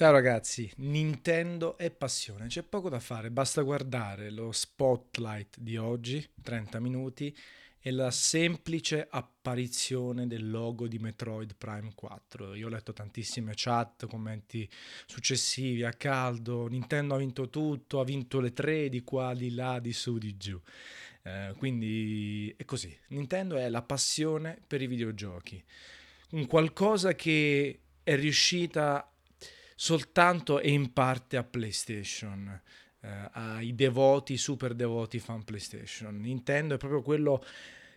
Ciao ragazzi, Nintendo è passione, c'è poco da fare, basta guardare lo spotlight di oggi, 30 minuti, e la semplice apparizione del logo di Metroid Prime 4. Io ho letto tantissime chat, commenti successivi a caldo, Nintendo ha vinto tutto, ha vinto le tre di qua, di là, di su, di giù. Eh, quindi è così, Nintendo è la passione per i videogiochi, un qualcosa che è riuscita soltanto e in parte a PlayStation, eh, ai devoti, super devoti fan PlayStation. Nintendo è proprio quello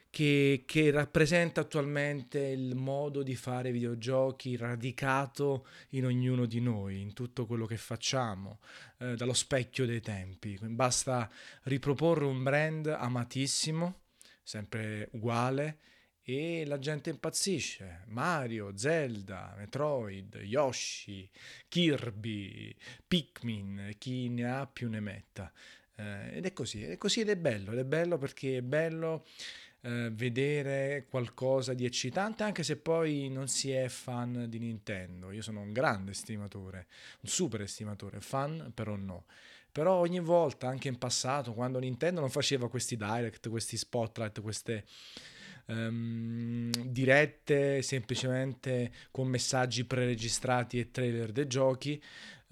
che, che, rappresenta attualmente il modo di fare videogiochi radicato in ognuno di noi, in tutto quello che facciamo, eh, dallo specchio dei tempi. Basta riproporre un brand amatissimo, sempre uguale, e la gente impazzisce. Mario, Zelda, Metroid, Yoshi, Kirby, Pikmin, chi ne ha più ne metta. Eh, ed è così, è così ed è bello, ed è bello perché è bello eh, vedere qualcosa di eccitante anche se poi non si è fan di Nintendo. Io sono un grande estimatore, un super estimatore, fan però no. Però ogni volta, anche in passato, quando Nintendo non faceva questi direct, questi spotlight, queste um, dirette semplicemente con messaggi preregistrati e trailer dei giochi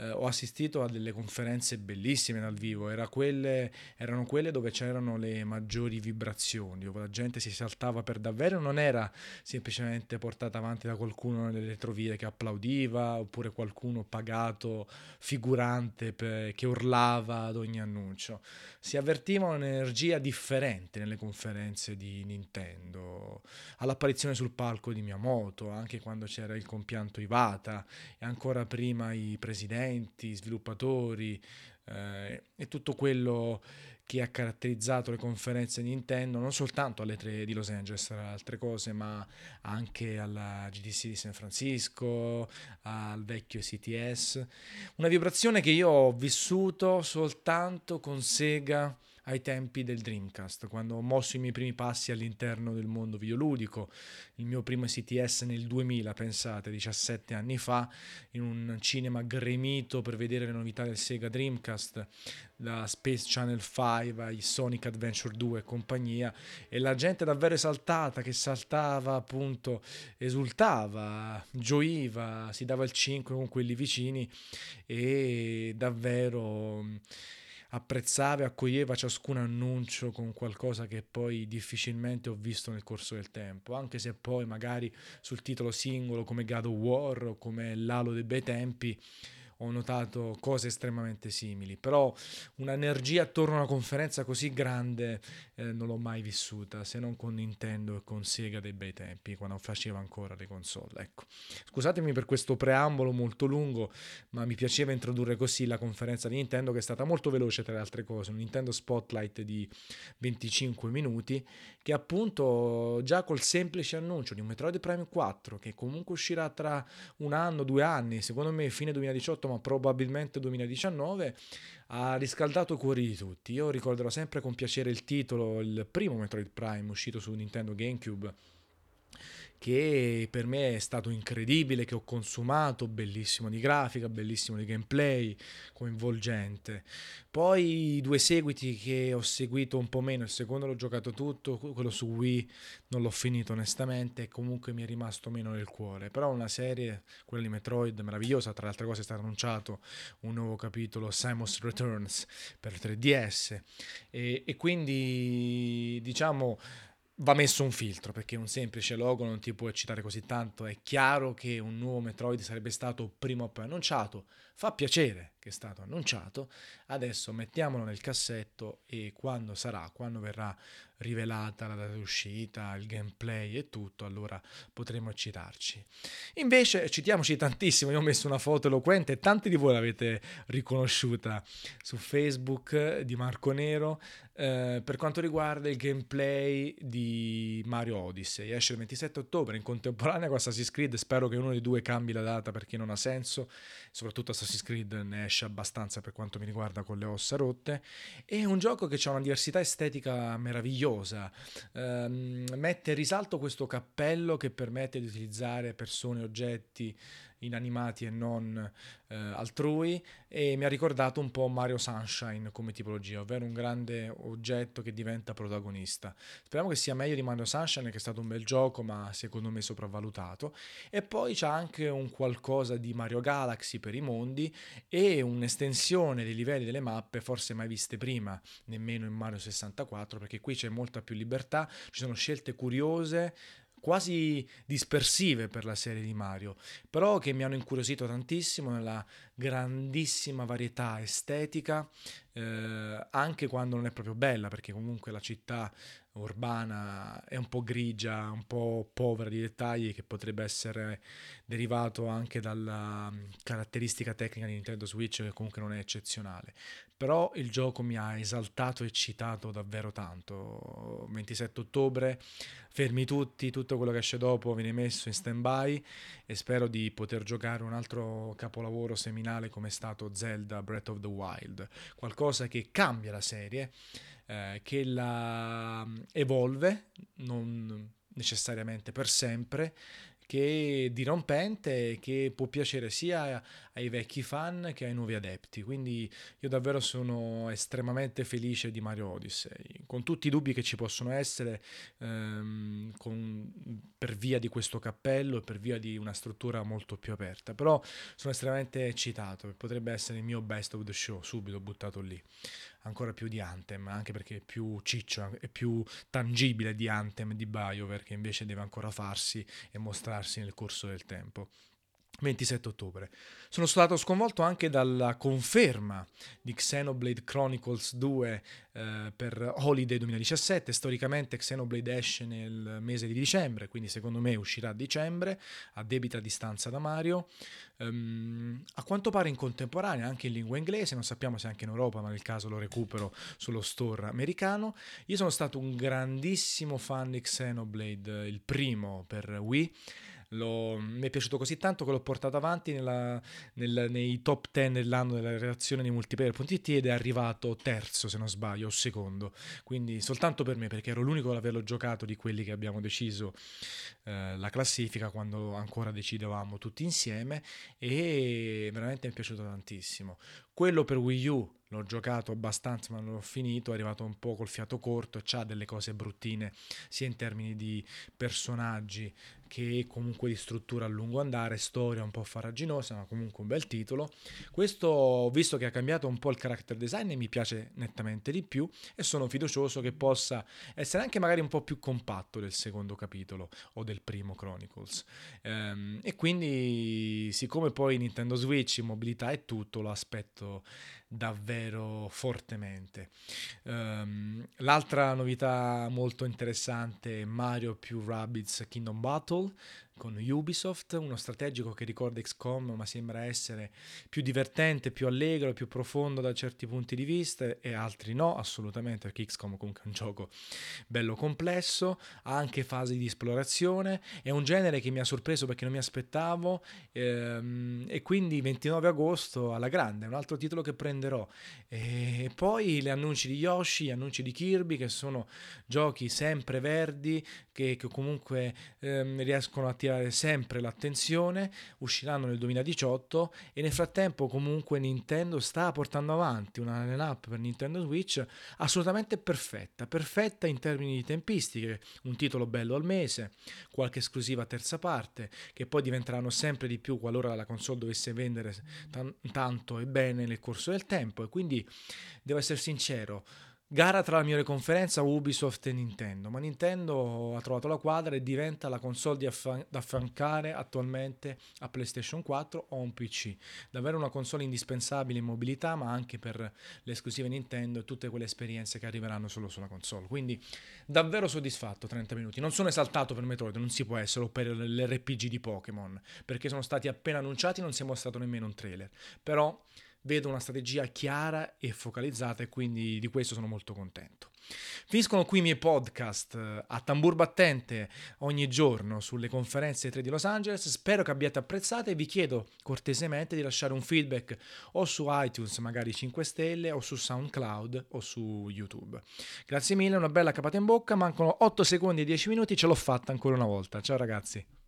eh, ho assistito a delle conferenze bellissime dal vivo, Era quelle, erano quelle dove c'erano le maggiori vibrazioni, dove la gente si saltava per davvero, non era semplicemente portata avanti da qualcuno nelle retrovie che applaudiva oppure qualcuno pagato figurante per, che urlava ad ogni annuncio. Si avvertiva un'energia differente nelle conferenze di Nintendo, all'apparizione sul palco di Miyamoto, anche quando c'era il compianto Iwata e ancora prima i presidenti utenti, sviluppatori eh, e tutto quello che ha caratterizzato le conferenze Nintendo, non soltanto alle tre di Los Angeles, tra altre cose, ma anche alla GDC di San Francisco, al vecchio CTS. Una vibrazione che io ho vissuto soltanto con Sega ai tempi del Dreamcast, quando ho mosso i miei primi passi all'interno del mondo videoludico, il mio primo CTS nel 2000, pensate, 17 anni fa, in un cinema gremito per vedere le novità del Sega Dreamcast, la Space Channel 5, i Sonic Adventure 2 e compagnia, e la gente davvero esaltata che saltava appunto, esultava, gioiva, si dava il 5 con quelli vicini e davvero apprezzava e accoglieva ciascun annuncio con qualcosa che poi difficilmente ho visto nel corso del tempo, anche se poi magari sul titolo singolo come God of War o come L'Alo dei bei tempi ho notato cose estremamente simili, però un'energia attorno a una conferenza così grande eh, non l'ho mai vissuta, se non con Nintendo e con Sega dei bei tempi, quando faceva ancora le console. Ecco. Scusatemi per questo preambolo molto lungo, ma mi piaceva introdurre così la conferenza di Nintendo che è stata molto veloce tra le altre cose, un Nintendo Spotlight di 25 minuti che appunto già col semplice annuncio di un Metroid Prime 4 che comunque uscirà tra un anno, due anni, secondo me fine 2018 ma probabilmente 2019, ha riscaldato i cuori di tutti. Io ricorderò sempre con piacere il titolo, il primo Metroid Prime uscito su Nintendo GameCube che per me è stato incredibile, che ho consumato, bellissimo di grafica, bellissimo di gameplay, coinvolgente. Poi i due seguiti che ho seguito un po' meno, il secondo l'ho giocato tutto, quello su Wii non l'ho finito onestamente comunque mi è rimasto meno nel cuore. Però una serie, quella di Metroid, meravigliosa, tra le altre cose è stato annunciato un nuovo capitolo, Simon's Returns, per 3DS e, e quindi diciamo va messo un filtro perché un semplice logo non ti può eccitare così tanto. È chiaro che un nuovo Metroid sarebbe stato prima o poi annunciato. Fa piacere che è stato annunciato. Adesso mettiamolo nel cassetto e quando sarà, quando verrà rivelata la data d'uscita, il gameplay e tutto, allora potremo eccitarci. Invece, citiamoci tantissimo, io ho messo una foto eloquente tanti di voi l'avete riconosciuta su Facebook di Marco Nero eh, per quanto riguarda il gameplay di Mario Odyssey. Esce il 27 ottobre in contemporanea con Assassin's Creed, spero che uno dei due cambi la data perché non ha senso, soprattutto Assassin's Creed ne esce abbastanza per quanto mi riguarda con le ossa rotte. È un gioco che ha una diversità estetica meravigliosa, ehm, mette in risalto questo cappello che permette di utilizzare persone, oggetti inanimati e non eh, altrui e mi ha ricordato un po' Mario Sunshine come tipologia, ovvero un grande oggetto che diventa protagonista. Speriamo che sia meglio di Mario Sunshine che è stato un bel gioco ma secondo me sopravvalutato e poi c'è anche un qualcosa di Mario Galaxy per i mondi e un'estensione dei livelli delle mappe forse mai viste prima, nemmeno in Mario 64 perché qui c'è molta più libertà, ci sono scelte curiose quasi dispersive per la serie di Mario, però che mi hanno incuriosito tantissimo nella grandissima varietà estetica, eh, anche quando non è proprio bella, perché comunque la città urbana è un po' grigia, un po' povera di dettagli, che potrebbe essere derivato anche dalla mm, caratteristica tecnica di Nintendo Switch, che comunque non è eccezionale. Però il gioco mi ha esaltato e eccitato davvero tanto. 27 ottobre, fermi tutti, tutto quello che esce dopo viene messo in stand by e spero di poter giocare un altro capolavoro seminale come è stato Zelda Breath of the Wild, qualcosa che cambia la serie eh, che la mm, evolve, non necessariamente per sempre, che dirompente che può piacere sia ai vecchi fan che ai nuovi adepti. Quindi io davvero sono estremamente felice di Mario Odyssey, con tutti i dubbi che ci possono essere ehm, con, per via di questo cappello e per via di una struttura molto più aperta. Però sono estremamente eccitato, potrebbe essere il mio best of the show, subito buttato lì ancora più di Anthem, anche perché è più ciccio, è più tangibile di Anthem di BioWare che invece deve ancora farsi e mostrarsi nel corso del tempo. 27 ottobre. Sono stato sconvolto anche dalla conferma di Xenoblade Chronicles 2 eh, per Holiday 2017. Storicamente Xenoblade esce nel mese di dicembre, quindi secondo me uscirà a dicembre, a debita distanza da Mario. Um, a quanto pare in contemporanea, anche in lingua inglese, non sappiamo se anche in Europa, ma nel caso lo recupero sullo store americano. Io sono stato un grandissimo fan di Xenoblade, il primo per Wii L'ho, mi è piaciuto così tanto che l'ho portato avanti nella, nel, nei top 10 dell'anno della redazione di multiplayer.it ed è arrivato terzo se non sbaglio o secondo. Quindi soltanto per me perché ero l'unico ad averlo giocato di quelli che abbiamo deciso eh, la classifica quando ancora decidevamo tutti insieme e veramente mi è piaciuto tantissimo. Quello per Wii U l'ho giocato abbastanza ma non l'ho finito, è arrivato un po' col fiato corto e ha delle cose bruttine sia in termini di personaggi che comunque di struttura a lungo andare, storia un po' farraginosa ma comunque un bel titolo. Questo visto che ha cambiato un po' il character design mi piace nettamente di più e sono fiducioso che possa essere anche magari un po' più compatto del secondo capitolo o del primo Chronicles. Ehm, e quindi siccome poi Nintendo Switch mobilità è tutto, lo aspetto davvero fortemente. Um, l'altra novità molto interessante è Mario più Rabbids Kingdom Battle, con Ubisoft, uno strategico che ricorda XCOM ma sembra essere più divertente, più allegro, più profondo da certi punti di vista e altri no, assolutamente, perché XCOM comunque è un gioco bello complesso, ha anche fasi di esplorazione, è un genere che mi ha sorpreso perché non mi aspettavo ehm, e quindi 29 agosto alla grande, un altro titolo che prenderò. E poi gli annunci di Yoshi, gli annunci di Kirby che sono giochi sempre verdi che, che comunque ehm, riescono a tirare attirare sempre l'attenzione, usciranno nel 2018 e nel frattempo comunque Nintendo sta portando avanti una line-up per Nintendo Switch assolutamente perfetta, perfetta in termini di tempistiche, un titolo bello al mese, qualche esclusiva terza parte, che poi diventeranno sempre di più qualora la console dovesse vendere t- tanto e bene nel corso del tempo. E quindi devo essere sincero, Gara tra la migliore conferenza Ubisoft e Nintendo, ma Nintendo ha trovato la quadra e diventa la console da affiancare attualmente a PlayStation 4 o un PC. Davvero una console indispensabile in mobilità, ma anche per le esclusive Nintendo e tutte quelle esperienze che arriveranno solo sulla console. Quindi davvero soddisfatto 30 minuti. Non sono esaltato per Metroid, non si può essere, o per l'RPG di Pokémon, perché sono stati appena annunciati e non si è mostrato nemmeno un trailer. Però vedo una strategia chiara e focalizzata e quindi di questo sono molto contento. Finiscono qui i miei podcast eh, a tambur battente ogni giorno sulle conferenze 3 di Los Angeles. Spero che abbiate apprezzato e vi chiedo cortesemente di lasciare un feedback o su iTunes, magari 5 stelle, o su SoundCloud o su YouTube. Grazie mille, una bella capata in bocca. Mancano 8 secondi e 10 minuti, ce l'ho fatta ancora una volta. Ciao ragazzi.